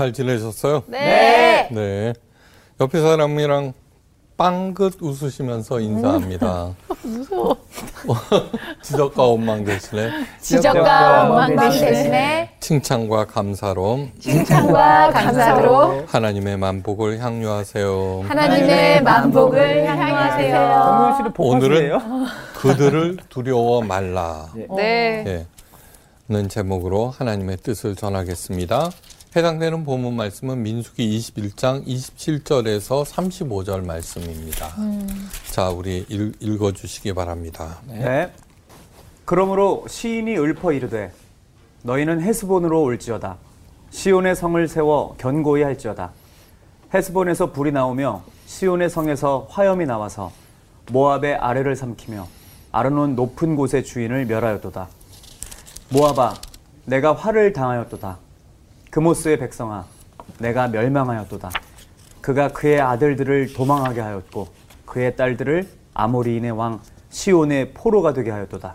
잘 지내셨어요? 네. 네. 옆에 사람이랑 빵긋 웃으시면서 인사합니다. 무서워. 지적과 원망 대신에 지적과 원망 대신에 칭찬과 감사로 칭찬과 감사로 하나님의 만복을 향유하세요. 하나님의 만복을 향유하세요. 오늘은 그들을 두려워 말라. 네. 예. 는 제목으로 하나님의 뜻을 전하겠습니다. 해당되는 본문 말씀은 민수기 21장 27절에서 35절 말씀입니다. 자, 우리 읽, 읽어 주시기 바랍니다. 네. 그러므로 시인이 읊어 이르되 너희는 헤스본으로 올지어다. 시온의 성을 세워 견고히 할지어다. 헤스본에서 불이 나오며 시온의 성에서 화염이 나와서 모압의 아래를 삼키며 아르논 높은 곳의 주인을 멸하였도다. 모압아, 내가 화를 당하였도다. 그모스의 백성아, 내가 멸망하였도다. 그가 그의 아들들을 도망하게 하였고 그의 딸들을 아모리인의 왕 시온의 포로가 되게 하였도다.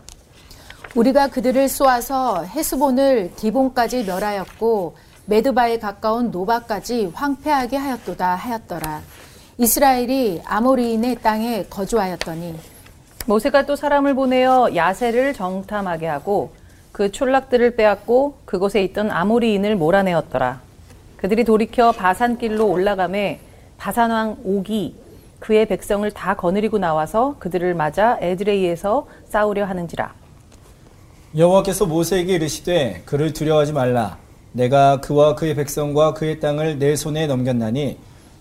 우리가 그들을 쏘아서 헤스본을 디본까지 멸하였고 메드바에 가까운 노바까지 황폐하게 하였도다 하였더라. 이스라엘이 아모리인의 땅에 거주하였더니 모세가 또 사람을 보내어 야세를 정탐하게 하고 그 촌락들을 빼앗고 그곳에 있던 아모리인을 몰아내었더라. 그들이 돌이켜 바산길로 올라가매 바산왕 옥이 그의 백성을 다 거느리고 나와서 그들을 맞아 에드레이에서 싸우려 하는지라. 여호와께서 모세에게 이르시되 그를 두려워하지 말라 내가 그와 그의 백성과 그의 땅을 내 손에 넘겼나니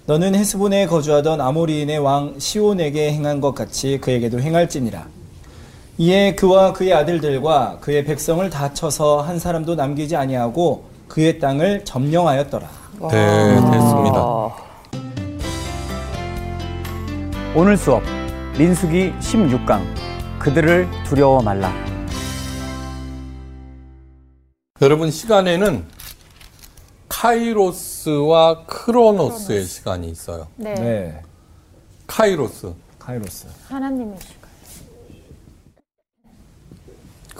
너는 헤스본에 거주하던 아모리인의 왕 시온에게 행한 것 같이 그에게도 행할지니라 이에 그와 그의 아들들과 그의 백성을 다 쳐서 한 사람도 남기지 아니하고 그의 땅을 점령하였더라 네, 됐습니다. 오늘 수업 민수기 16강 그들을 두려워 말라. 여러분 시간에는 카이로스와 크로노스의 시간이 있어요. 네. 네 카이로스, 카이로스 하나님의 시간.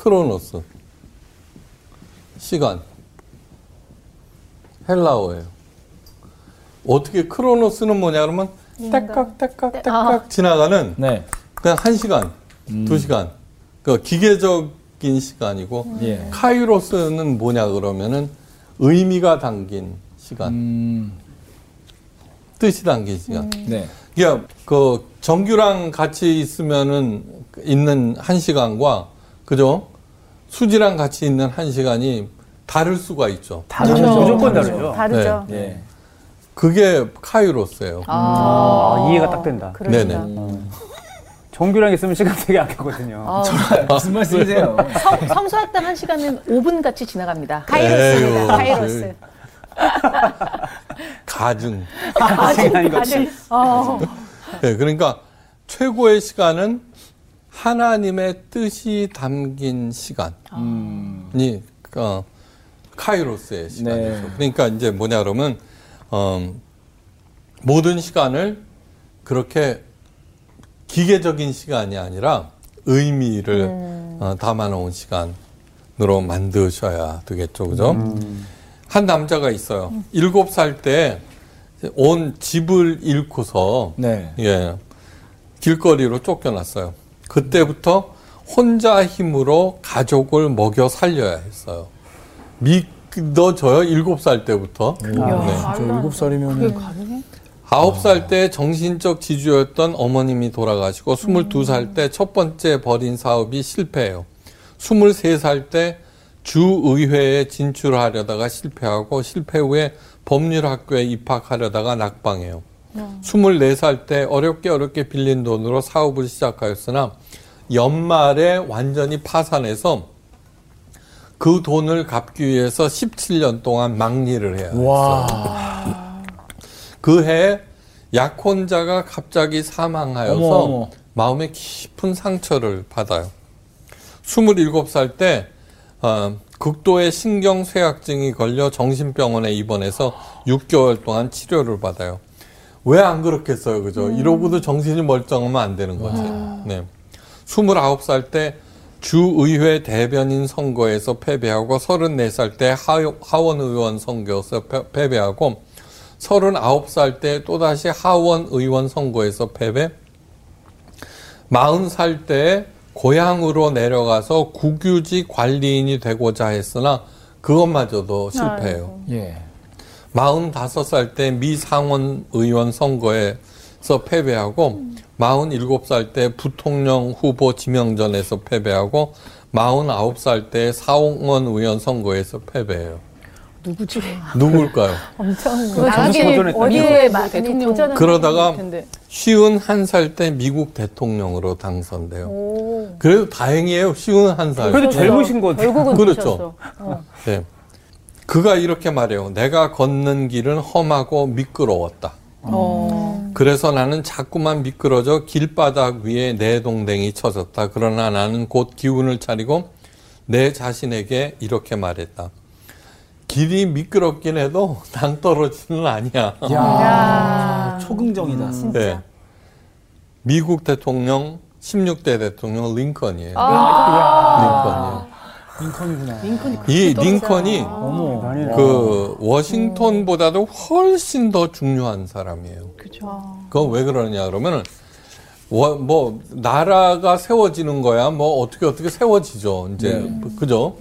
크로노스. 시간. 헬라어예요. 어떻게 크로노스는 뭐냐 그러면 딱깍 딱깍 딱깍 지나가는 네 그냥 한 시간, 두 시간. 그 기계적인 시간이고 예. 카이로스는 뭐냐 그러면은 의미가 담긴 시간, 음, 뜻이 담긴 시간. 네. 그러니까 그 정규랑 같이 있으면은 있는 한 시간과 그죠? 수지랑 같이 있는 한 시간이 다를 수가 있죠. 다르죠. 그렇죠. 무조건 다르죠. 다르죠. 예. 그게 카이로스예요. 아, 이해가 딱 된다. 그러시다. 네네. 정규랑 있으면 시간 되게 아꼈거든요. 어, 무슨 말씀이세요? 성, 성수학당 한 시간은 5분 같이 지나갑니다. 카이로스입니다. 카이로스. 가증. 시간이 같이. 어. 네, 그러니까 최고의 시간은 하나님의 뜻이 담긴 시간이 음, 어, 카이로스의 시간이죠. 네. 그러니까 이제 뭐냐 그러면 어, 모든 시간을 그렇게 기계적인 시간이 아니라 의미를 어, 담아놓은 시간으로 만드셔야 되겠죠, 그죠? 한 남자가 있어요. 일곱 살 때 온 집을 잃고서 네. 예, 길거리로 쫓겨났어요. 그때부터 혼자 힘으로 가족을 먹여 살려야 했어요. 믿어져요? 일곱 살 때부터. 네. 진짜 일곱 살이면 아홉 살 때 정신적 지주였던 어머님이 돌아가시고 스물두 살 때 첫 번째 벌인 사업이 실패해요. 스물세 살 때 주의회에 진출하려다가 실패하고 실패 후에 법률학교에 입학하려다가 낙방해요. 스물네 살때 어렵게 어렵게 빌린 돈으로 사업을 시작하였으나 연말에 완전히 파산해서 그 돈을 갚기 위해서 17년 동안 막리를 해야 했어요. 와. 그 해에 약혼자가 갑자기 사망하여서 어머. 마음에 깊은 상처를 받아요. 27살 때 어, 극도의 신경쇠약증이 걸려 정신병원에 입원해서 6개월 동안 치료를 받아요. 왜 안 그렇겠어요, 그죠? 이러고도 정신이 멀쩡하면 안 되는 거죠. 네. 29살 때 주의회 대변인 선거에서 패배하고 34살 때 하- 하원 의원 선거에서 패- 패배하고 39살 때 또다시 하원 의원 선거에서 패배 40살 때 고향으로 내려가서 국유지 관리인이 되고자 했으나 그것마저도 실패해요. 예. 45살 때 미 상원 의원 선거에서 패배하고 47살 때 부통령 후보 지명전에서 패배하고 49살 때 상원 의원 선거에서 패배해요. 누구지? 누굴까요? 엄청 나중에 도전했던 어디에 대통령 그러다가. 쉬운 한 살 때 미국 대통령으로 당선돼요. 오. 그래도 다행이에요. 쉬운 한 살. 그래도 젊으신 거죠. 결국은 그렇죠. 어. 네. 그가 이렇게 말해요. 내가 걷는 길은 험하고 미끄러웠다. 어. 그래서 나는 자꾸만 미끄러져 길바닥 위에 내 동댕이 쳐졌다. 그러나 나는 곧 기운을 차리고 내 자신에게 이렇게 말했다. 길이 미끄럽긴 해도 낭떠러지는 아니야. 야, 초긍정이다. 네. 미국 대통령 16대 대통령 링컨이에요. 링컨이에요. 링컨이구나. 링컨이 이 링컨이 어머. 그 워싱턴보다도 훨씬 더 중요한 사람이에요. 그죠. 그건 왜 그러냐 그러면은 워- 뭐 나라가 세워지는 거야 뭐 어떻게 어떻게 세워지죠 이제 그죠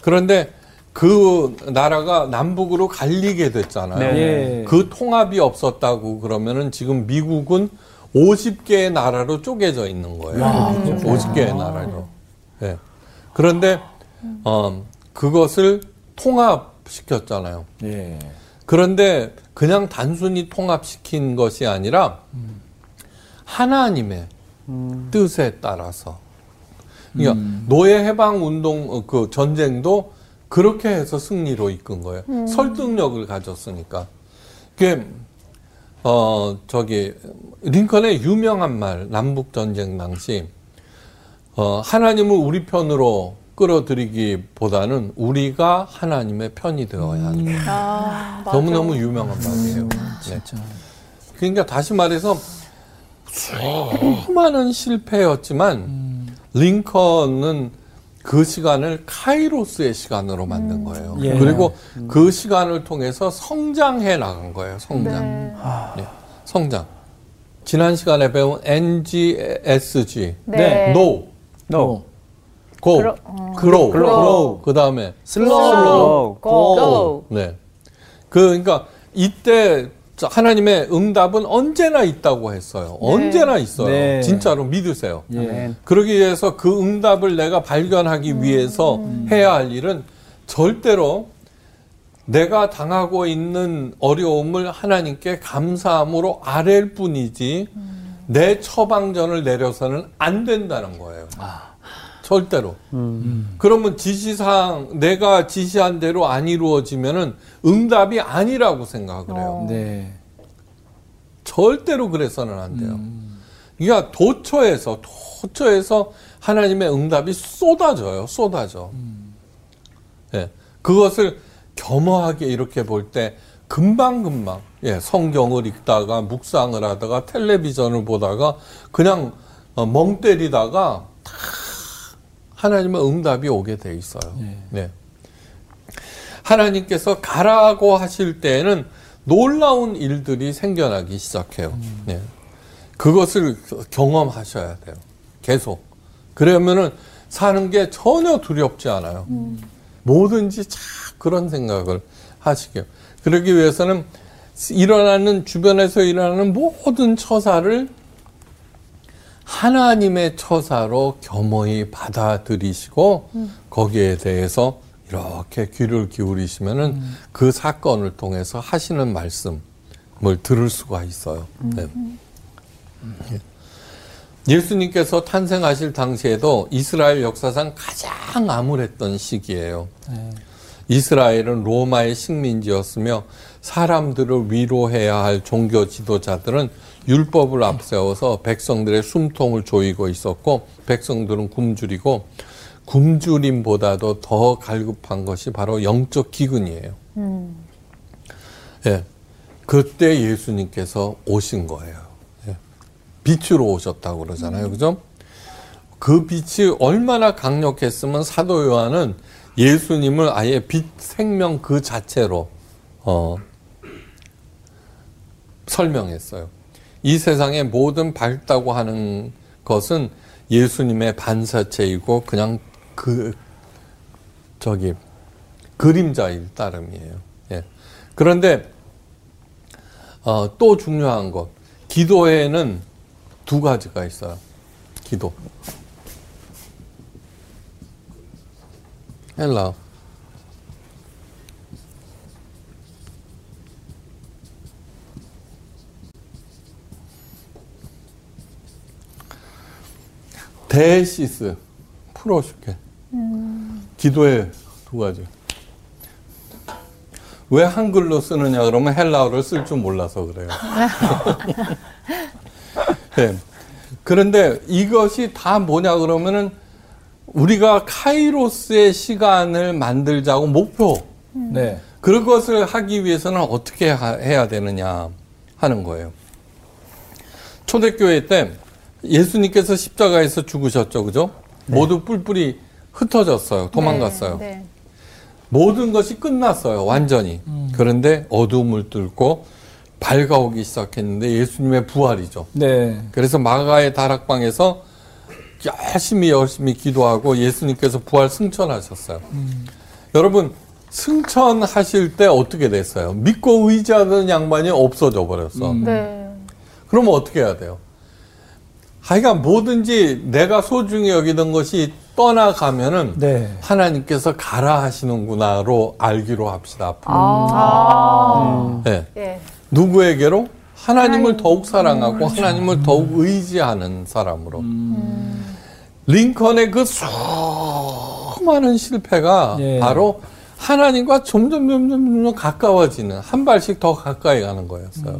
그런데 그 나라가 남북으로 갈리게 됐잖아요 네. 예. 그 통합이 없었다고 그러면은 지금 미국은 50개의 나라로 쪼개져 있는 거예요 50개의 나라로 예. 그런데 어, 그것을 통합시켰잖아요 예. 그런데 그냥 단순히 통합시킨 것이 아니라 하나님의 뜻에 따라서 그러니까 노예 해방 운동 어, 그 전쟁도 그렇게 해서 승리로 이끈 거예요. 설득력을 가졌으니까. 그게 어 저기 링컨의 유명한 말 남북 전쟁 당시 어 하나님을 우리 편으로 끌어들이기보다는 우리가 하나님의 편이 되어야 한다. 아, 맞아. 너무너무 유명한 말이에요. 네. 진짜. 그러니까 다시 말해서 수많은 실패였지만 링컨은 그 시간을 카이로스의 시간으로 만든 거예요. 예. 그리고 그 시간을 통해서 성장해 나간 거예요. 성장. 네. 네. 성장. 지난 시간에 배운 NGSG. 네. No. No. Go. 그러- grow. grow. 그 다음에 슬로우. Go. Go. 네. 그, 그러니까 이때 하나님의 응답은 언제나 있다고 했어요. 언제나 있어요. 네. 진짜로 믿으세요. 예. 그러기 위해서 그 응답을 내가 발견하기 위해서 해야 할 일은 절대로 내가 당하고 있는 어려움을 하나님께 감사함으로 아랠 뿐이지 내 처방전을 내려서는 안 된다는 거예요. 절대로. 그러면 지시사항 내가 지시한 대로 안 이루어지면은 응답이 아니라고 생각을 해요. 네. 절대로 그래서는 안 돼요. 그러니까 도처에서 도처에서 하나님의 응답이 쏟아져요. 쏟아져. 예. 그것을 겸허하게 이렇게 볼 때 금방 금방 예, 성경을 읽다가 묵상을 하다가 텔레비전을 보다가 그냥 어, 멍 때리다가 다 하나님의 응답이 오게 돼 있어요. 네. 하나님께서 가라고 하실 때에는 놀라운 일들이 생겨나기 시작해요. 네. 그것을 경험하셔야 돼요. 계속. 그러면은 사는 게 전혀 두렵지 않아요. 뭐든지 참 그런 생각을 하시게요. 그러기 위해서는 일어나는 주변에서 일어나는 모든 처사를 하나님의 처사로 겸허히 받아들이시고 거기에 대해서 이렇게 귀를 기울이시면은 그 사건을 통해서 하시는 말씀을 들을 수가 있어요. 네. 예. 예수님께서 탄생하실 당시에도 이스라엘 역사상 가장 암울했던 시기예요. 이스라엘은 로마의 식민지였으며 사람들을 위로해야 할 종교 지도자들은 율법을 앞세워서 백성들의 숨통을 조이고 있었고 백성들은 굶주리고 굶주림보다도 더 갈급한 것이 바로 영적 기근이에요. 예. 그때 예수님께서 오신 거예요. 예. 빛으로 오셨다고 그러잖아요. 그죠? 그 빛이 얼마나 강력했으면 사도 요한은 예수님을 아예 빛 생명 그 자체로 어, 설명했어요. 이 세상의 모든 밝다고 하는 것은 예수님의 반사체이고 그냥 그 저기 그림자일 따름이에요. 예. 그런데 어, 또 중요한 것 기도에는 두 가지가 있어요. 기도. 헬라. 데시스 풀어줄게. 기도의 두 가지. 왜 한글로 쓰느냐 그러면 헬라어를 쓸 줄 몰라서 그래요. 네. 그런데 이것이 다 뭐냐 그러면은 우리가 카이로스의 시간을 만들자고 목표 네. 그것을 하기 위해서는 어떻게 하- 해야 되느냐 하는 거예요. 초대교회 때 예수님께서 십자가에서 죽으셨죠, 그죠? 모두 뿔뿔이 흩어졌어요, 도망갔어요. 네. 모든 것이 끝났어요, 완전히. 그런데 어둠을 뚫고 밝아오기 시작했는데 예수님의 부활이죠. 네. 그래서 마가의 다락방에서 열심히 열심히 기도하고 예수님께서 부활 승천하셨어요. 여러분 승천하실 때 어떻게 됐어요? 믿고 의지하던 양반이 없어져 버렸어. 네. 그러면 어떻게 해야 돼요? 하여간 뭐든지 내가 소중히 여기던 것이 떠나가면은 네. 하나님께서 가라 하시는구나로 알기로 합시다. 앞으로. 아. 네. 예. 누구에게로? 하나님을 더욱 사랑하고 하나님을 더욱 의지하는 사람으로. 링컨의 그 수많은 실패가 예. 바로 하나님과 점점 점점 점점 가까워지는 한 발씩 더 가까이 가는 거였어요.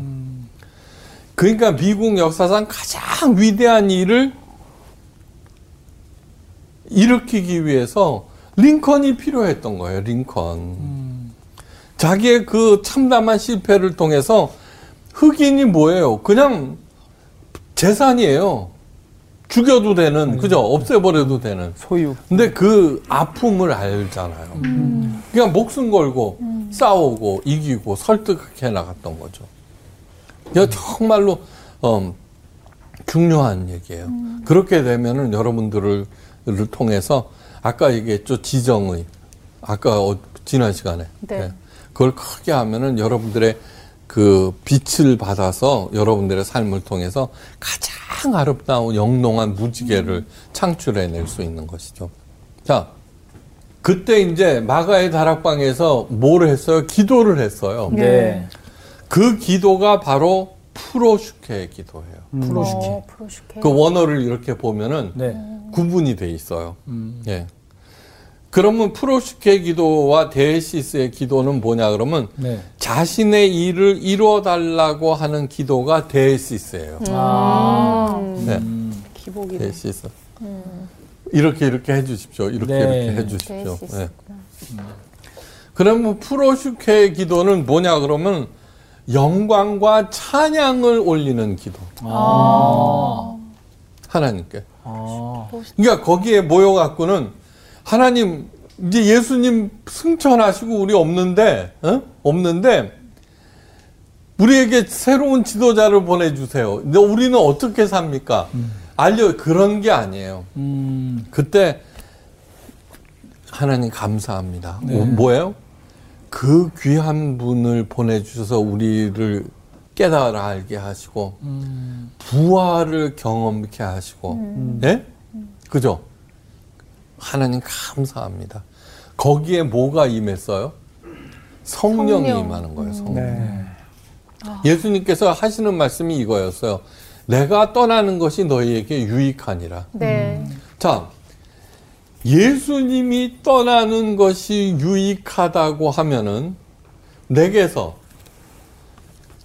그러니까 미국 역사상 가장 위대한 일을 일으키기 위해서 링컨이 필요했던 거예요. 링컨. 자기의 그 참담한 실패를 통해서 흑인이 뭐예요? 그냥 재산이에요. 죽여도 되는, 그죠? 없애버려도 되는. 소유. 근데 그 아픔을 알잖아요. 그냥 목숨 걸고 싸우고 이기고 설득해 나갔던 거죠. 이거 정말로 음, 중요한 얘기예요. 그렇게 되면은 여러분들을 를 통해서 아까 얘기했죠 지정의 아까 어, 지난 시간에 네. 그걸 크게 하면은 여러분들의 그 빛을 받아서 여러분들의 삶을 통해서 가장 아름다운 영롱한 무지개를 창출해낼 수 있는 것이죠. 자, 그때 이제 마가의 다락방에서 뭘 했어요? 기도를 했어요. 네. 그 기도가 바로 προσευχή의 기도예요. προσευχή. 어, προσευχή. 그 원어를 이렇게 보면은 네. 구분이 돼 있어요. 예. 그러면 προσευχή 기도와 δέησις의 기도는 뭐냐 그러면 네. 자신의 일을 이루어 달라고 하는 기도가 δέησις예요. 아. 네. 기복이. 데시스. 이렇게 이렇게 해 주십시오. 이렇게 네. 이렇게 해 주십시오. 네. 그러면 프로슈케의 기도는 뭐냐 그러면 영광과 찬양을 올리는 기도. 하나님께. 아. 그러니까 거기에 모여갖고는 하나님 이제 예수님 승천하시고 우리 없는데 어? 없는데 우리에게 새로운 지도자를 보내주세요. 근데 우리는 어떻게 삽니까? 알려 그런 게 아니에요. 음. 그때 하나님 감사합니다. 네. 뭐- 뭐예요? 그 귀한 분을 보내주셔서 우리를 깨달아 알게 하시고 음. 부활을 경험케 하시고, 예? 그죠? 하나님 감사합니다. 거기에 뭐가 임했어요? 성령이 성령. 임하는 거예요, 성령. 네. 예수님께서 하시는 말씀이 이거였어요. 내가 떠나는 것이 너희에게 유익하니라. 네. 자, 예수님이 떠나는 것이 유익하다고 하면은 내게서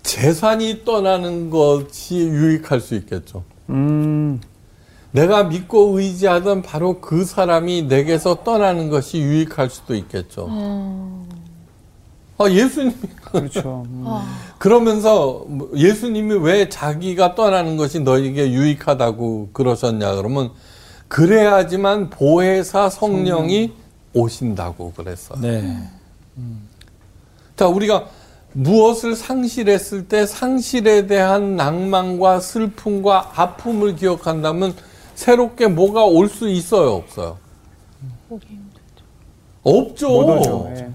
재산이 떠나는 것이 유익할 수 있겠죠. 음. 내가 믿고 의지하던 바로 그 사람이 내게서 떠나는 것이 유익할 수도 있겠죠. 아, 예수님이 그렇죠. 음. 그러면서 뭐 예수님이 왜 자기가 떠나는 것이 너에게 유익하다고 그러셨냐 그러면 그래야지만 보혜사 성령이 오신다고 그랬어요. 네. 자, 우리가 무엇을 상실했을 때 상실에 대한 낭만과 슬픔과 아픔을 기억한다면 새롭게 뭐가 올 수 있어요, 없어요? 없죠. 예.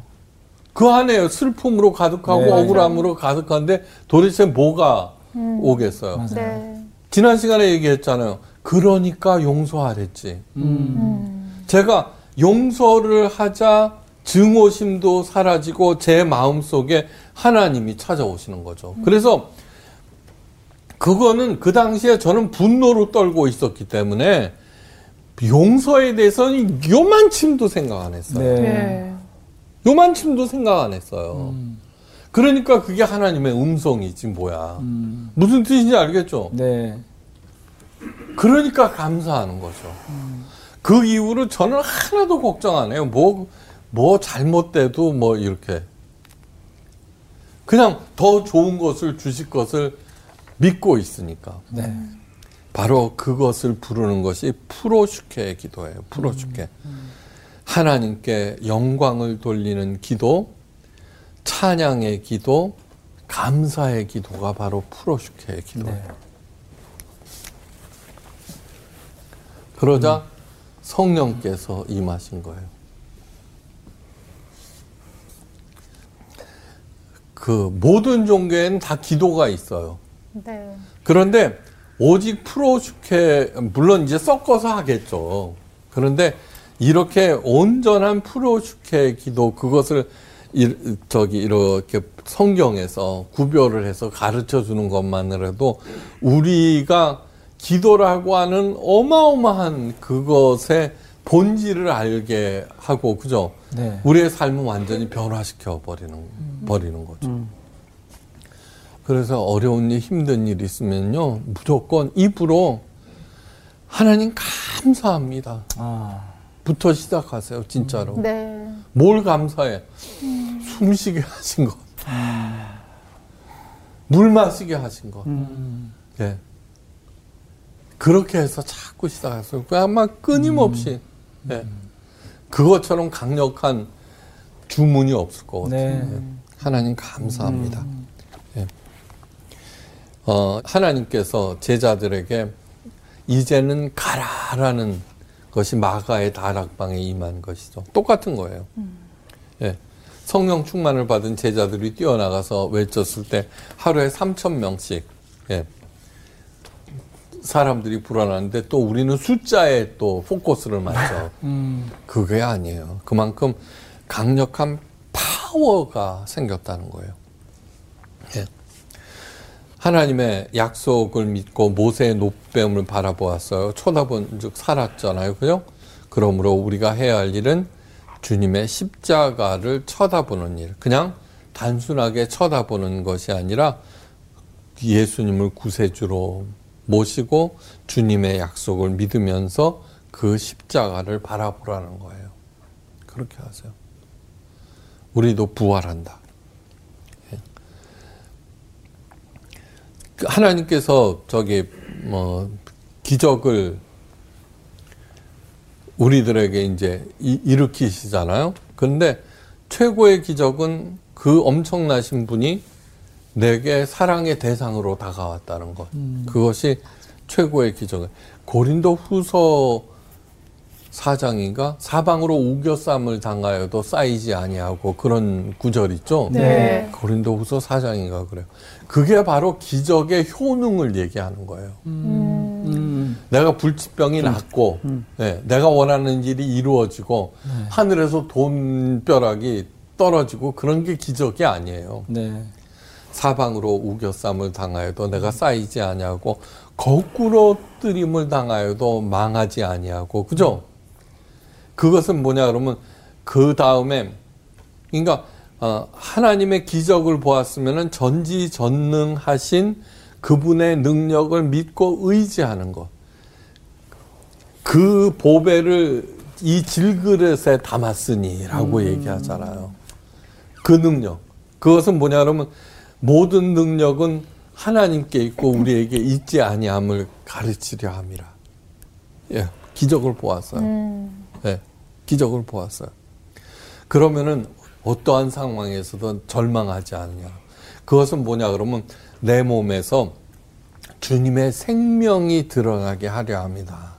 그 안에 슬픔으로 가득하고 네. 억울함으로 가득한데 도대체 뭐가 오겠어요? 네. 지난 시간에 얘기했잖아요. 그러니까 용서하랬지. 제가 용서를 하자 증오심도 사라지고 제 마음 속에 하나님이 찾아오시는 거죠. 그래서 그거는 그 당시에 저는 분노로 떨고 있었기 때문에 용서에 대해서는 요만침도 생각 안 했어요. 네. 네. 요만침도 생각 안 했어요. 그러니까 그게 하나님의 음성이지 뭐야. 음. 무슨 뜻인지 알겠죠? 네. 그러니까 감사하는 거죠. 그 이후로 저는 하나도 걱정 안 해요. 뭐, 뭐 잘못돼도 뭐 이렇게. 그냥 더 좋은 것을 주실 것을 믿고 있으니까. 네. 바로 그것을 부르는 것이 프로슈케의 기도예요. 프로슈케. 하나님께 영광을 돌리는 기도, 찬양의 기도, 감사의 기도가 바로 프로슈케의 기도예요. 그러자 성령께서 임하신 거예요. 그 모든 종교에는 다 기도가 있어요. 네. 그런데 오직 프로슈케 물론 이제 섞어서 하겠죠. 그런데 이렇게 온전한 프로슈케 기도 그것을 이, 저기 이렇게 성경에서 구별을 해서 가르쳐 주는 것만으로도 우리가 기도라고 하는 어마어마한 그것의 본질을 알게 하고 그죠? 네. 우리의 삶을 완전히 변화시켜 버리는 버리는 거죠. 그래서 어려운 일, 힘든 일 있으면요, 무조건 입으로 하나님 감사합니다. 아. 부터 시작하세요, 진짜로. 네. 뭘 감사해? 숨쉬게 하신 것. 물 마시게 하신 것. 예. 그렇게 해서 자꾸 시작했어요. 그 아마 끊임없이. 예. 그것처럼 강력한 주문이 없을 것 같아요. 네. 예. 하나님 감사합니다. 예. 어, 하나님께서 제자들에게 이제는 가라라는 것이 마가의 다락방에 임한 것이죠. 똑같은 거예요. 예. 성령 충만을 받은 제자들이 뛰어나가서 외쳤을 때 하루에 3천 명씩 예. 사람들이 불어나는데 또 우리는 숫자에 또 포커스를 맞춰. 음. 그게 아니에요. 그만큼 강력한 파워가 생겼다는 거예요. 예. 하나님의 약속을 믿고 모세의 높뱀을 바라보았어요. 쳐다본 즉 살았잖아요. 그죠? 그러므로 우리가 해야 할 일은 주님의 십자가를 쳐다보는 일. 그냥 단순하게 쳐다보는 것이 아니라 예수님을 구세주로 모시고 주님의 약속을 믿으면서 그 십자가를 바라보라는 거예요. 그렇게 하세요. 우리도 부활한다. 예. 그 하나님께서 저기 뭐 기적을 우리들에게 이제 이- 일으키시잖아요. 그런데 최고의 기적은 그 엄청나신 분이 내게 사랑의 대상으로 다가왔다는 것. 그것이 최고의 기적이에요. 고린도 후서 사장인가 사방으로 우겨쌈을 당하여도 쌓이지 아니하고 그런 구절 있죠. 네. 고린도후서 사장인가 그래요. 그게 바로 기적의 효능을 얘기하는 거예요. 음. 내가 불치병이 낫고, 네, 내가 원하는 일이 이루어지고, 하늘에서 돈벼락이 떨어지고 그런 게 기적이 아니에요. 네. 사방으로 우겨쌈을 당하여도 내가 쌓이지 아니하고 거꾸로 뜨림을 당하여도 망하지 아니하고 그죠? 그것은 뭐냐 그러면 그 다음에 그러니까 어, 하나님의 기적을 보았으면은 전지전능하신 그분의 능력을 믿고 의지하는 것. 그 보배를 이 질그릇에 담았으니라고 얘기하잖아요. 그 능력. 그것은 뭐냐 그러면 모든 능력은 하나님께 있고 우리에게 있지 아니함을 가르치려 함이라. 예. 기적을 보았어요. 네, 기적을 보았어요. 그러면은 어떠한 상황에서도 절망하지 않느냐. 그것은 뭐냐 그러면 내 몸에서 주님의 생명이 드러나게 하려 합니다.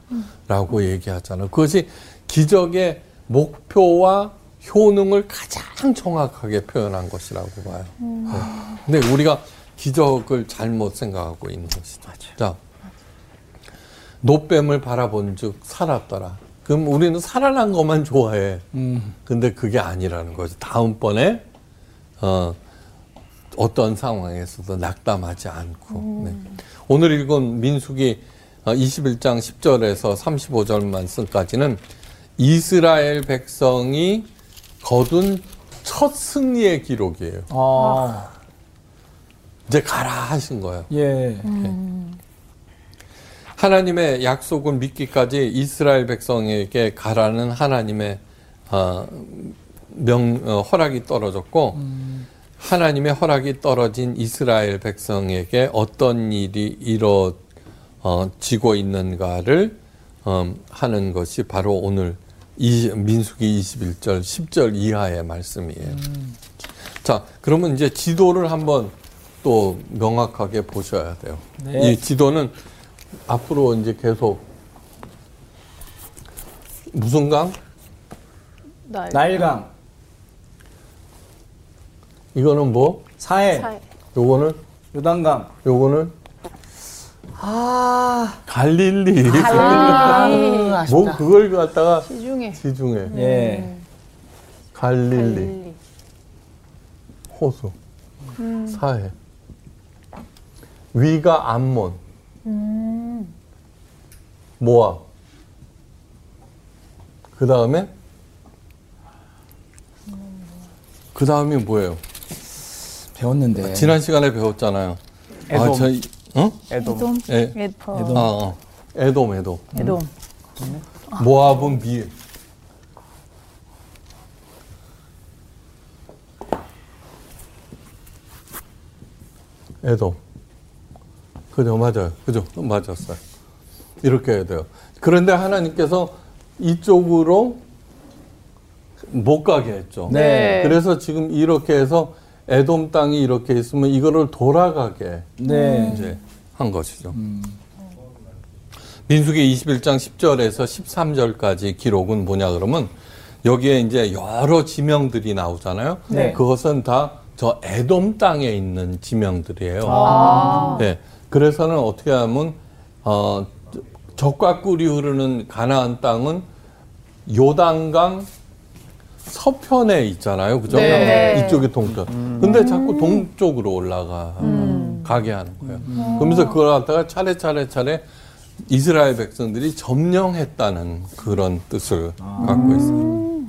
라고 얘기하잖아요. 그것이 기적의 목표와 효능을 가장 정확하게 표현한 것이라고 봐요. 네. 근데 우리가 기적을 잘못 생각하고 있는 것이죠. 자, 노뱀을 바라본 즉 살았더라. 그럼 우리는 살아난 것만 좋아해. 근데 그게 아니라는 거죠. 다음번에, 어, 어떤 상황에서도 낙담하지 않고. 네. 오늘 읽은 민숙이 21장 10절에서 35절 말씀까지는 이스라엘 백성이 거둔 첫 승리의 기록이에요. 아, 이제 가라 하신 거예요. 예. 하나님의 약속을 믿기까지 이스라엘 백성에게 가라는 하나님의 어, 명 어, 허락이 떨어졌고 하나님의 허락이 떨어진 이스라엘 백성에게 어떤 일이 이루어지고 있는가를 음, 하는 것이 바로 오늘 이, 민수기 21절 10절 이하의 말씀이에요. 자, 그러면 이제 지도를 한번 또 명확하게 보셔야 돼요. 네. 이 지도는 앞으로 이제 계속 무슨 강? 날. 나일강, 이거는 뭐? 사해, 살. 요거는 요단강. 요거는 아, 갈릴리. 아, 뭐 그걸 갖다가 지중해. 예. 갈릴리, 갈릴리. 호수, 사해. 위가 암몬, 모압. 그 다음에 그 다음이 뭐예요? 배웠는데. 지난 시간에 배웠잖아요. 아, 에돔. 저희, 어? 에돔. 에. 에돔. 아, 어. 에돔, 에돔. 에돔. 모압은 미. 에 돔. 그죠, 맞아요. 그죠, 맞았어요. 이렇게 해야 돼요. 그런데 하나님께서 이쪽으로 못 가게 했죠. 네. 그래서 지금 이렇게 해서 에돔 땅이 이렇게 있으면 이거를 돌아가게 네. 이제 한 것이죠. 민수기 21장 10절에서 13절까지 기록은 뭐냐 그러면 여기에 이제 여러 지명들이 나오잖아요. 네. 그것은 다 저 에돔 땅에 있는 지명들이에요. 아. 네. 그래서는 어떻게 하면 어 적과 꿀이 흐르는 가나안 땅은 요단강 서편에 있잖아요. 그죠? 네. 이쪽이 동편. 근데 자꾸 동쪽으로 올라가 가게 하는 거예요. 그러면서 그걸 갖다가 차례차례 차례 이스라엘 백성들이 점령했다는 그런 뜻을 갖고 있어요.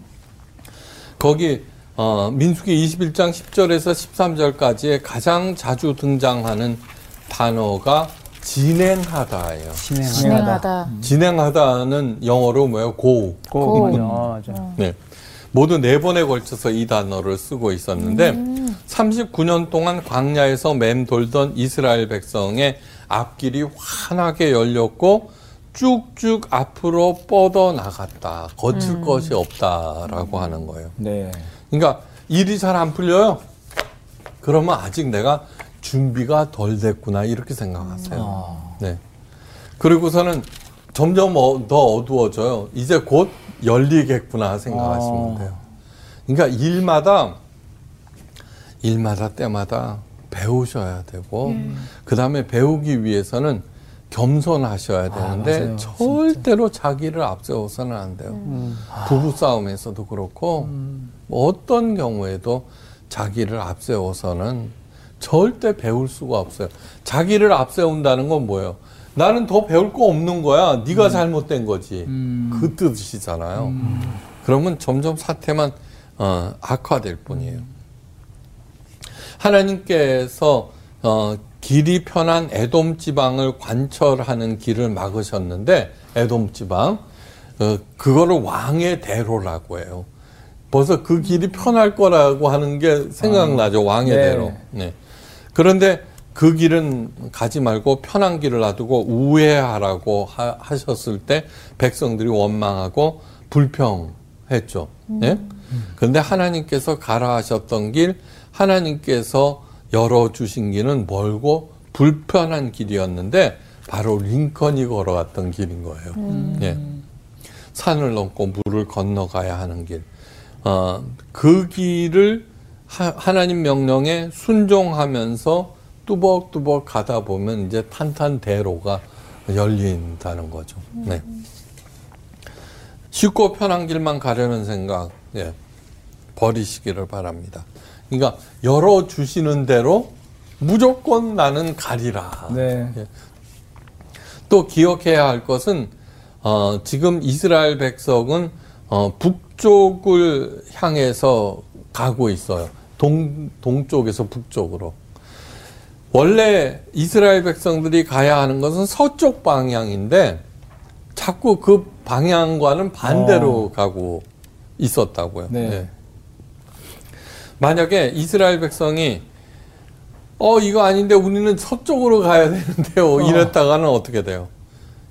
거기 어, 민수기 21장 10절에서 13절까지에 가장 자주 등장하는 단어가 진행하다예요. 진행하다. 진행하다 는 영어로 뭐예요? 고. 고. 맞아. 맞아. 네. 모두 네 번에 걸쳐서 이 단어를 쓰고 있었는데 39년 동안 광야에서 맴돌던 이스라엘 백성의 앞길이 환하게 열렸고 쭉쭉 앞으로 뻗어 나갔다. 거칠 것이 없다라고 하는 거예요. 네. 그러니까 일이 잘 안 풀려요. 그러면 아직 내가 준비가 덜 됐구나 이렇게 생각하세요. 네. 그리고서는 점점 어- 더 어두워져요. 이제 곧 열리겠구나 생각하시면 아. 돼요. 그러니까 일마다 일마다 때마다 배우셔야 되고 그 다음에 배우기 위해서는 겸손하셔야 되는데 맞아요. 절대로 자기를 앞세워서는 안 돼요. 부부 싸움에서도 그렇고 뭐 어떤 경우에도 자기를 앞세워서는 절대 배울 수가 없어요. 자기를 앞세운다는 건 뭐예요? 나는 더 배울 거 없는 거야. 네가 잘못된 거지. 그 뜻이잖아요. 그러면 점점 사태만 어, 악화될 뿐이에요. 하나님께서 어, 길이 편한 에돔 지방을 관철하는 길을 막으셨는데 에돔 지방 어, 그거를 왕의 대로라고 해요. 벌써 그 길이 편할 거라고 하는 게 생각나죠 왕의 네. 대로. 네. 그런데 그 길은 가지 말고 편한 길을 놔두고 우회하라고 하, 하셨을 때 백성들이 원망하고 불평했죠. 예? 근데 하나님께서 가라 하셨던 길, 하나님께서 열어주신 길은 멀고 불편한 길이었는데 바로 링컨이 걸어갔던 길인 거예요. 예. 산을 넘고 물을 건너가야 하는 길. 어, 그 길을 하, 하나님 명령에 순종하면서 뚜벅뚜벅 가다 보면 이제 탄탄대로가 열린다는 거죠. 네. 쉽고 편한 길만 가려는 생각, 예, 버리시기를 바랍니다. 그러니까 열어 주시는 대로 무조건 나는 가리라. 네. 예. 또 기억해야 할 것은 어, 지금 이스라엘 백성은 어, 북쪽을 향해서 가고 있어요. 동 동쪽에서 북쪽으로. 원래 이스라엘 백성들이 가야 하는 것은 서쪽 방향인데 자꾸 그 방향과는 반대로 가고 있었다고요. 네. 만약에 이스라엘 백성이 어 이거 아닌데 우리는 서쪽으로 가야 되는데요. 이랬다가는 어떻게 돼요?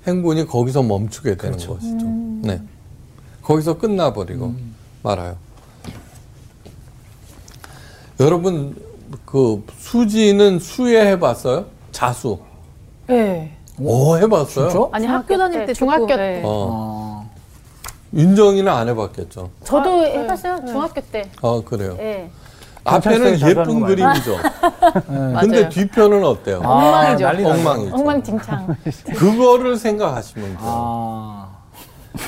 행군이 거기서 멈추게 되는 것이죠. 네. 거기서 끝나버리고 말아요. 여러분 그 수지는 수해 해봤어요? 자수. 네. 오 해봤어요? 진짜? 아니 학교 다닐 때 중학교 때. 네. 어. 아, 윤정이는 안 해봤겠죠. 저도 해봤어요 중학교 때. 어 그래요. 네. 앞에는 예쁜 거 그림이죠. 네. 근데. 뒤편은 어때요? 아, 엉망이죠. 엉망이죠. 엉망진창. 그거를 생각하시면 돼요. 아,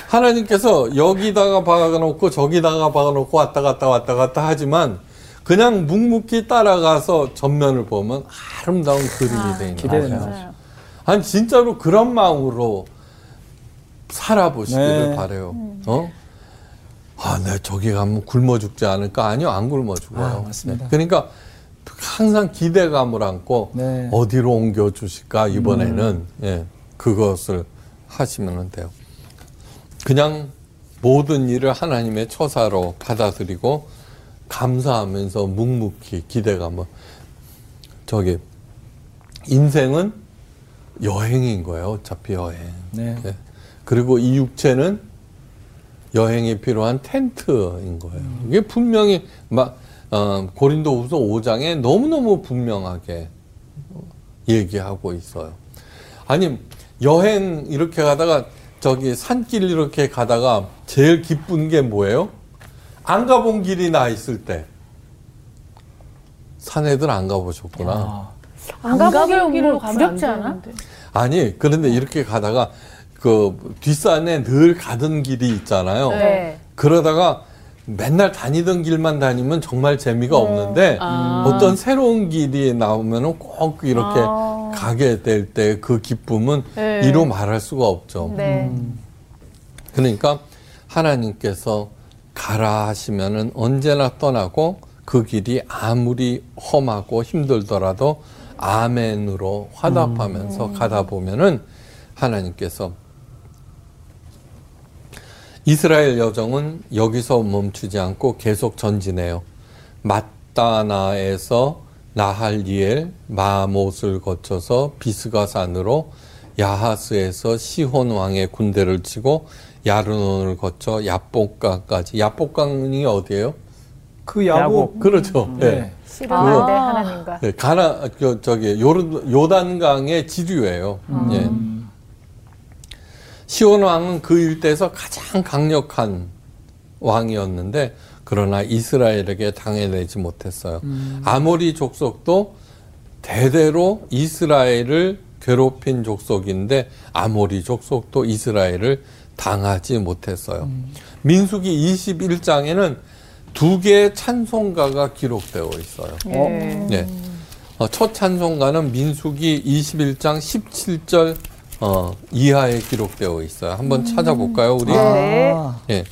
하나님께서 여기다가 박아놓고 저기다가 박아놓고 왔다 갔다 왔다 갔다 하지만 그냥 묵묵히 따라가서 전면을 보면 아름다운 그림이 돼 있는 기대되네요. 거예요. 맞아요. 아니 진짜로 그런 마음으로 살아보시기를 네. 바래요. 어? 아, 내 저기 가면 굶어 죽지 않을까? 아니요, 안 굶어 죽어요. 아, 맞습니다. 네. 그러니까 항상 기대감을 안고 네. 어디로 옮겨 주실까 이번에는 예, 그것을 하시면 돼요. 그냥 모든 일을 하나님의 처사로 받아들이고 감사하면서 묵묵히 기대감을 저기 인생은 여행인 거예요. 어차피 여행. 네. 예. 그리고 이 육체는 여행에 필요한 텐트인 거예요. 이게 분명히 막 어, 고린도후서 5장에 너무너무 분명하게 얘기하고 있어요. 아니 여행 이렇게 가다가 저기 산길 이렇게 가다가 제일 기쁜 게 뭐예요? 안 가본 길이 나 있을 때. 산 애들 안 가보셨구나. 아, 안 가보기로 길로 뭐 가면 안 않아? 되는데. 아니 그런데 이렇게 가다가 그 뒷산에 늘 가던 길이 있잖아요. 네. 그러다가 맨날 다니던 길만 다니면 정말 재미가 없는데 아. 어떤 새로운 길이 나오면은 꼭 이렇게 아. 가게 될 때 그 기쁨은 네. 이로 말할 수가 없죠. 네. 그러니까 하나님께서 가라 하시면은 언제나 떠나고 그 길이 아무리 험하고 힘들더라도 아멘으로 화답하면서 가다 보면은 하나님께서 이스라엘 여정은 여기서 멈추지 않고 계속 전진해요. 마따나에서 나할리엘, 마못을 거쳐서 비스가산으로 야하스에서 시혼 왕의 군대를 치고 야르논을 거쳐 야복강까지. 야복강이 어디예요? 그 야복. 그렇죠. 네. 네. 싫어하는데 아. 하나님과. 네, 가나 저, 저기 요르, 요단강의 지류예요. 예. 시온 왕은 그 일대에서 가장 강력한 왕이었는데 그러나 이스라엘에게 당해내지 못했어요. 아모리 족속도 대대로 이스라엘을 괴롭힌 족속인데 아모리 족속도 이스라엘을 당하지 못했어요. 민수기 21장에는 두 개의 찬송가가 기록되어 있어요. 예. 네. 어, 첫 찬송가는 민수기 21장 17절 어, 이하에 기록되어 있어요. 한번 찾아볼까요, 우리? 네. 아, 예.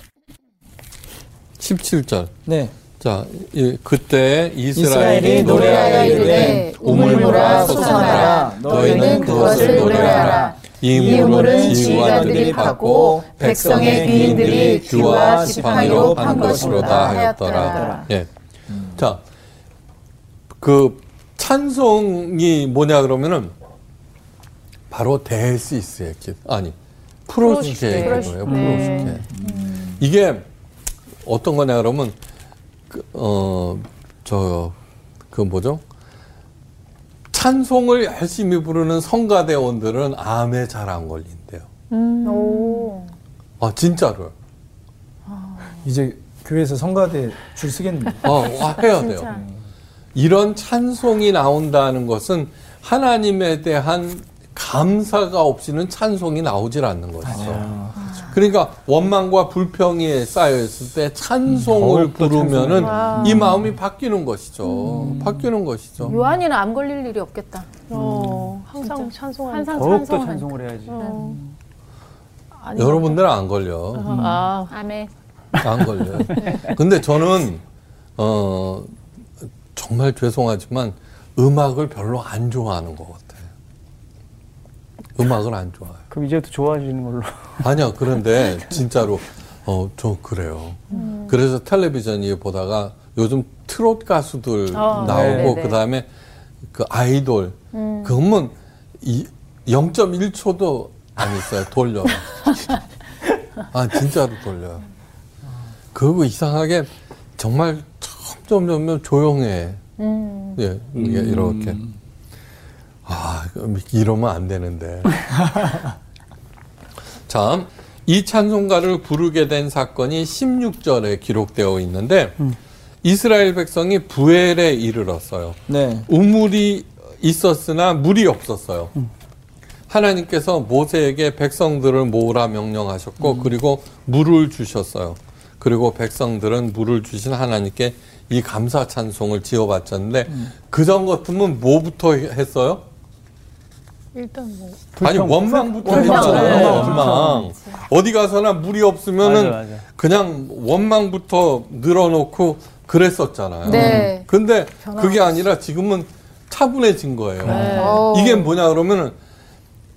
17절. 네. 자, 이, 그때 이스라엘이 이스라엘이 노래하여 이르되 우물물아 솟아나라 너희는 그것을 노래하라 이 물은 지휘관들이 받고 백성의 귀인들이 규와 지팡이로 판 것이로다 하였더라. 예. 자, 그 찬송이 뭐냐 그러면은 바로 데시스의 기 아니 프로시케의 프로시케. 기도예요. 네. 프로시케. 이게 어떤 거냐 그러면 그, 어저 그 뭐죠? 찬송을 열심히 부르는 성가대원들은 암에 잘 안 걸린대요. 오. 아 진짜로요. 이제 교회에서 성가대 줄 쓰겠는데. 어, 와, 해야 돼요. 이런 찬송이 나온다는 것은 하나님에 대한 감사가 없이는 찬송이 나오질 않는 것이죠. 그러니까 원망과 불평이 쌓여있을 때 찬송을 더욱더 부르면은 와. 이 마음이 바뀌는 것이죠. 바뀌는 것이죠. 요한이는 암 걸릴 일이 없겠다. 어, 항상 찬송하는 항상 더욱더 찬송을. 찬송을 해야지. 어. 아니, 여러분들은 안 걸려. 아, 아멘. 안 걸려요. 근데 저는 어 정말 죄송하지만 음악을 별로 안 좋아하는 것 같아요. 음악을 안 좋아해요. 그럼 이제부터 좋아하시는 걸로. 아니요. 그런데 진짜로 어 저 그래요. 그래서 텔레비전 이 보다가 요즘 트롯 가수들 어, 나오고 네네. 그다음에 그 아이돌 그러면 이 0.1초도 안 있어요. 돌려요. 아 진짜로 돌려요. 그리고 이상하게 정말 점점 점점 조용해. 음. 예, 이게 이렇게. 아, 이러면 안 되는데. 자, 이 찬송가를 부르게 된 사건이 16절에 기록되어 있는데, 이스라엘 백성이 부엘에 이르렀어요. 네. 우물이 있었으나 물이 없었어요. 하나님께서 모세에게 백성들을 모으라 명령하셨고, 그리고 물을 주셨어요. 그리고 백성들은 물을 주신 하나님께 이 감사 찬송을 지어 바쳤는데, 그전 같으면 뭐부터 했어요? 일단 뭐 아니, 원망부터. 했잖아요. 네, 원망. 어디 가서나 물이 없으면은 맞아, 맞아. 그냥 원망부터 늘어놓고 그랬었잖아요. 네. 근데 그게 아니라 지금은 차분해진 거예요. 어. 이게 뭐냐 그러면은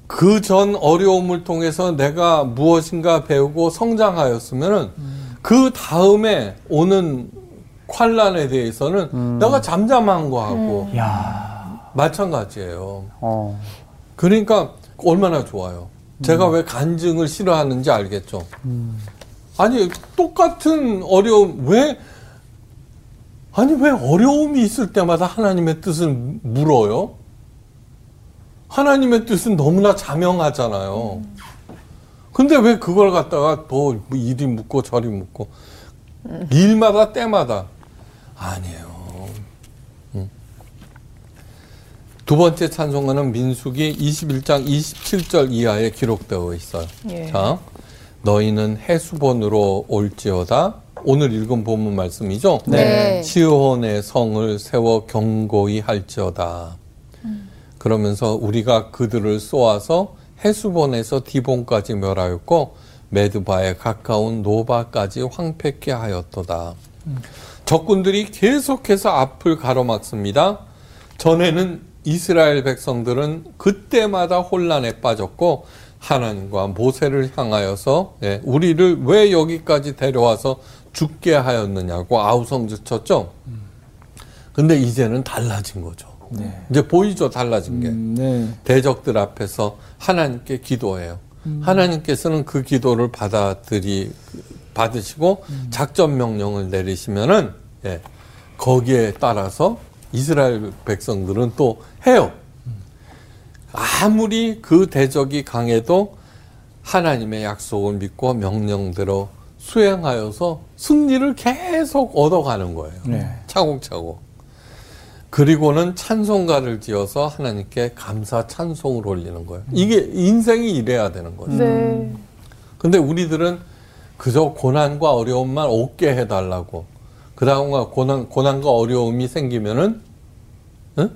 그 전 어려움을 통해서 내가 무엇인가 배우고 성장하였으면은 그 다음에 오는 환란에 대해서는 내가 잠잠한 거하고 야, 마찬가지예요. 어, 그러니까 얼마나 좋아요. 제가 왜 간증을 싫어하는지 알겠죠. 아니 똑같은 어려움 왜 아니 왜 어려움이 있을 때마다 하나님의 뜻을 물어요? 하나님의 뜻은 너무나 자명하잖아요. 근데 왜 그걸 갖다가 또 이리 묻고 저리 묻고 일마다 때마다 아니에요. 음. 두 번째 찬송가는 민숙이 21장 27절 이하에 기록되어 있어요. 예. 자, 너희는 해수본으로 올지어다. 오늘 읽은 본문 말씀이죠. 네. 시온의 성을 세워 경고히 할지어다. 그러면서 우리가 그들을 쏘아서 해수본에서 디본까지 멸하였고 메드바에 가까운 노바까지 황폐케 하였도다. 적군들이 계속해서 앞을 가로막습니다. 전에는 이스라엘 백성들은 그때마다 혼란에 빠졌고 하나님과 모세를 향하여서 예, 우리를 왜 여기까지 데려와서 죽게 하였느냐고 아우성즉 쳤죠. 근데 이제는 달라진 거죠. 네. 이제 보이죠 달라진 게. 음, 네. 대적들 앞에서 하나님께 기도해요. 하나님께서는 그 기도를 받아들이 받으시고 작전 명령을 내리시면은 예, 거기에 따라서 이스라엘 백성들은 또 해요. 아무리 그 대적이 강해도 하나님의 약속을 믿고 명령대로 수행하여서 승리를 계속 얻어가는 거예요. 네. 차곡차곡. 그리고는 찬송가를 지어서 하나님께 감사 찬송을 올리는 거예요. 이게 인생이 이래야 되는 거죠. 네. 근데 우리들은 그저 고난과 어려움만 없게 해달라고. 그 다음과 고난, 고난과 어려움이 생기면은, 응?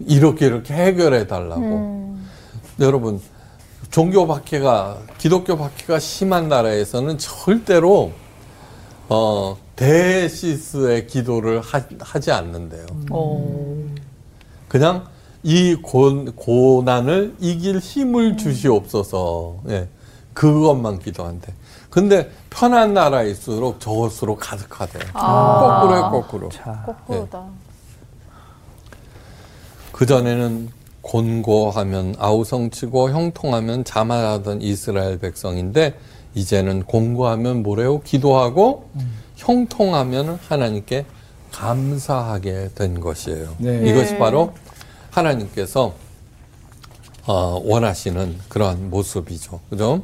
이렇게 이렇게 해결해 달라고. 여러분, 종교 박해가, 기독교 박해가 심한 나라에서는 절대로, 어, 대시스의 기도를 하, 지 않는데요. 어. 그냥 이 고, 고난을 이길 힘을 주시옵소서. 예. 그것만 기도한대. 근데 편한 나라일수록 저것으로 가득하대요. 거꾸로 해, 거꾸로. 자, 거꾸로다. 그전에는 곤고하면 아우성치고 형통하면 자만하던 이스라엘 백성인데 이제는 곤고하면 뭐래요? 기도하고 형통하면 하나님께 감사하게 된 것이에요. 네. 이것이 바로 하나님께서 어, 원하시는 그러한 모습이죠. 그죠?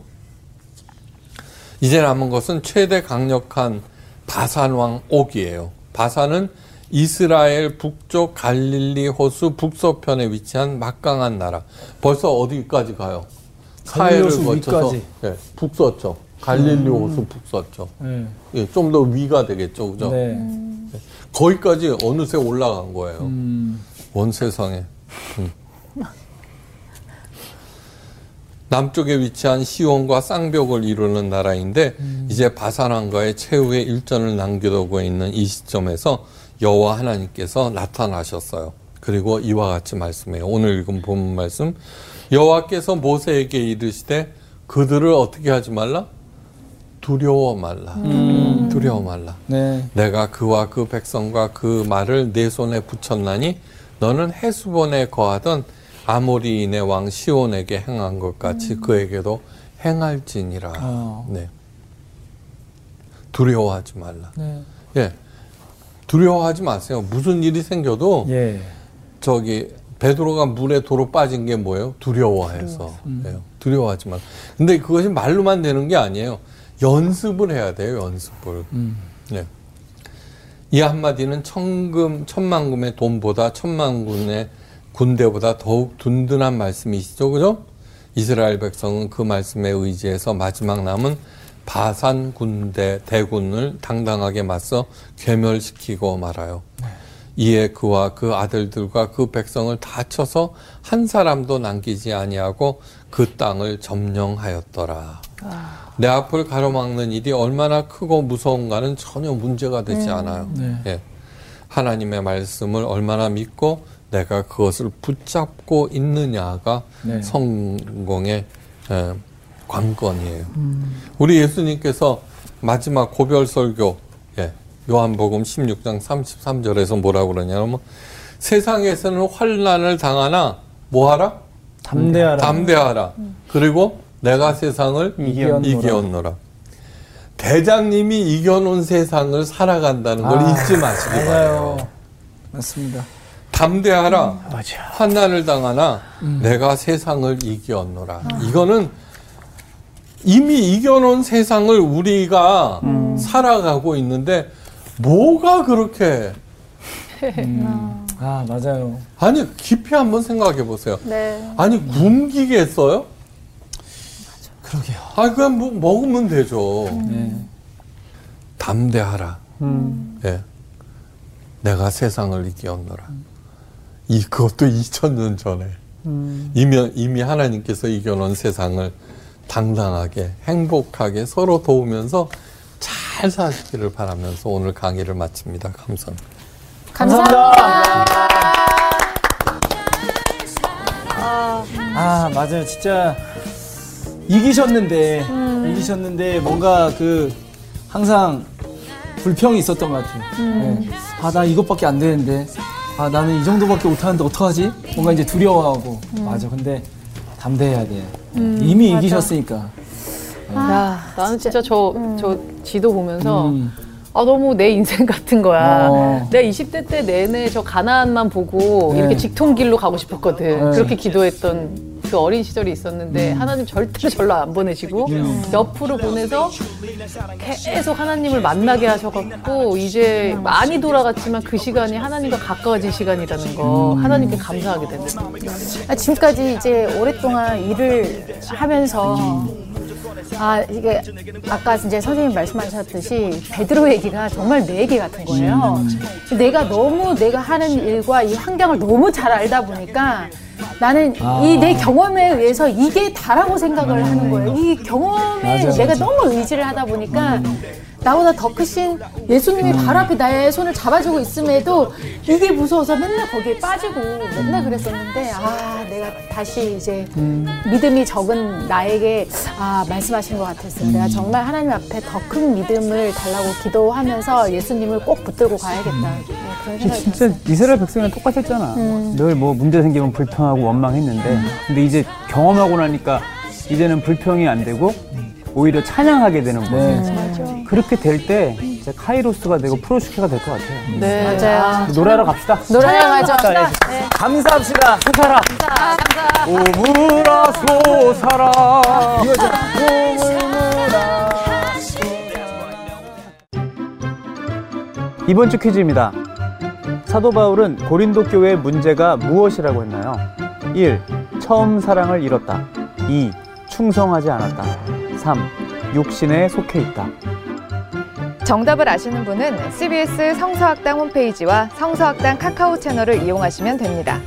이제 남은 것은 최대 강력한 바산왕 옥이에요. 바산은 이스라엘 북쪽 갈릴리 호수 북서편에 위치한 막강한 나라. 벌써 어디까지 가요? 호수 거쳐서. 예, 북서쪽. 갈릴리 호수 북서쪽. 네. 예, 좀 더 위가 되겠죠. 그죠? 네. 거기까지 어느새 올라간 거예요. 음, 온 세상에. 음. 남쪽에 위치한 시온과 쌍벽을 이루는 나라인데 이제 바산왕과의 최후의 일전을 남겨두고 있는 이 시점에서 여호와 하나님께서 나타나셨어요. 그리고 이와 같이 말씀해요. 오늘 읽은 본 말씀 여호와께서 모세에게 이르시되 그들을 어떻게 하지 말라? 두려워 말라. 두려워 말라. 네. 내가 그와 그 백성과 그 말을 내 손에 붙였나니 너는 헤스본에 거하던 아모리인의 왕 시온에게 행한 것 같이 그에게도 행할지니라. 어. 네. 두려워하지 말라. 네. 예. 두려워하지 마세요. 무슨 일이 생겨도 예. 저기 베드로가 물에 도로 빠진 게 뭐예요? 두려워해서. 예. 두려워하지 마. 근데 그것이 말로만 되는 게 아니에요. 연습을 해야 돼요. 연습을. 네. 이 한마디는 천금 천만금의 돈보다 천만군의 군대보다 더욱 든든한 말씀이시죠, 그죠? 이스라엘 백성은 그 말씀에 의지해서 마지막 남은 바산 군대 대군을 당당하게 맞서 괴멸시키고 말아요. 이에 그와 그 아들들과 그 백성을 다 쳐서 한 사람도 남기지 아니하고 그 땅을 점령하였더라. 내 앞을 가로막는 일이 얼마나 크고 무서운가는 전혀 문제가 되지 않아요. 네. 예. 하나님의 말씀을 얼마나 믿고 내가 그것을 붙잡고 있느냐가 네. 성공의 예, 관건이에요. 우리 예수님께서 마지막 고별 설교 예, 요한복음 16장 33절에서 뭐라고 그러냐면 세상에서는 환난을 당하나 뭐하라? 담대하라. 담대하라. 그리고 내가 세상을 이기었노라. 이기었노라. 대장님이 이겨놓은 세상을 살아간다는 걸 아, 잊지 마시기. 바래요. 맞습니다. 담대하라. 맞아. 환난을 당하나 내가 세상을 이기었노라. 이거는 이미 이겨놓은 세상을 우리가 살아가고 있는데 뭐가 그렇게 아, 맞아요. 아니 깊이 한번 생각해 보세요. 네. 아니 굶기겠어요? 그러게요. 아 그냥 뭐 먹으면 되죠. 네. 담대하라. 음. 예. 내가 세상을 이기었노라. 이 그것도 2000년 전에 이미 이미 하나님께서 이겨놓은 세상을 당당하게 행복하게 서로 도우면서 잘 사시기를 바라면서 오늘 강의를 마칩니다. 감사합니다. 감사합니다. 아, 맞아요. 진짜 이기셨는데, 이기셨는데 뭔가 그 항상 불평이 있었던 것 같아요. 네. 아, 나 이것밖에 안 되는데. 아, 나는 이 정도밖에 못하는데 어떡하지? 뭔가 이제 두려워하고. 맞아. 근데 담대해야 돼. 이미 이기셨으니까. 야, 나는 진짜 저, 저 지도 보면서 음. 아, 너무 내 인생 같은 거야. 어. 내가 20대 때 내내 저 가나안만 보고 네. 이렇게 직통길로 가고 싶었거든. 네. 그렇게 기도했던 그 어린 시절이 있었는데 하나님 절대로 절로 안 보내시고 옆으로 보내서 계속 하나님을 만나게 하셔갖고 이제 많이 돌아갔지만 그 시간이 하나님과 가까워진 시간이라는 거 하나님께 감사하게 되는 아, 지금까지 이제 오랫동안 일을 하면서 아 이게 아까 이제 선생님 말씀하셨듯이 베드로 얘기가 정말 내 얘기 같은 거예요. 내가 너무 내가 하는 일과 이 환경을 너무 잘 알다 보니까 나는 아. 이내 경험에 의해서 이게 다라고 생각을 하는 거예요. 이 경험에 맞아, 내가 맞아. 너무 의지를 하다 보니까 나보다 더 크신 예수님이 바로 앞에 나의 손을 잡아주고 있음에도 이게 무서워서 맨날 거기에 빠지고 맨날 그랬었는데 아 내가 다시 이제 믿음이 적은 나에게 아 말씀하신 것 같았어요. 내가 정말 하나님 앞에 더 큰 믿음을 달라고 기도하면서 예수님을 꼭 붙들고 가야겠다. 네, 진짜 이스라엘 백성이랑 똑같았잖아. 늘뭐 문제 생기면 불평하고 원망했는데, 근데 이제 경험하고 나니까 이제는 불평이 안 되고 오히려 찬양하게 되는 거예요. 네. 그렇게 될 때 이제 카이로스가 되고 프로슈케가 될 것 같아요. 네. 맞아요. 노래하러 갑시다. 노래하죠. 감사합시다. 솟아라. 오므라 솟아라. 이번 주 퀴즈입니다. 사도 바울은 고린도 교회의 문제가 무엇이라고 했나요? 1. 처음 사랑을 잃었다. 2. 충성하지 않았다. 3. 육신에 속해 있다. 정답을 아시는 분은 CBS 성서학당 홈페이지와 성서학당 카카오 채널을 이용하시면 됩니다.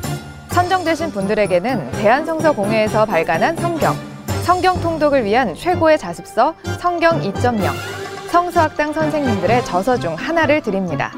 선정되신 분들에게는 대한성서공회에서 발간한 성경, 성경 통독을 위한 최고의 자습서 성경 2.0, 성서학당 선생님들의 저서 중 하나를 드립니다.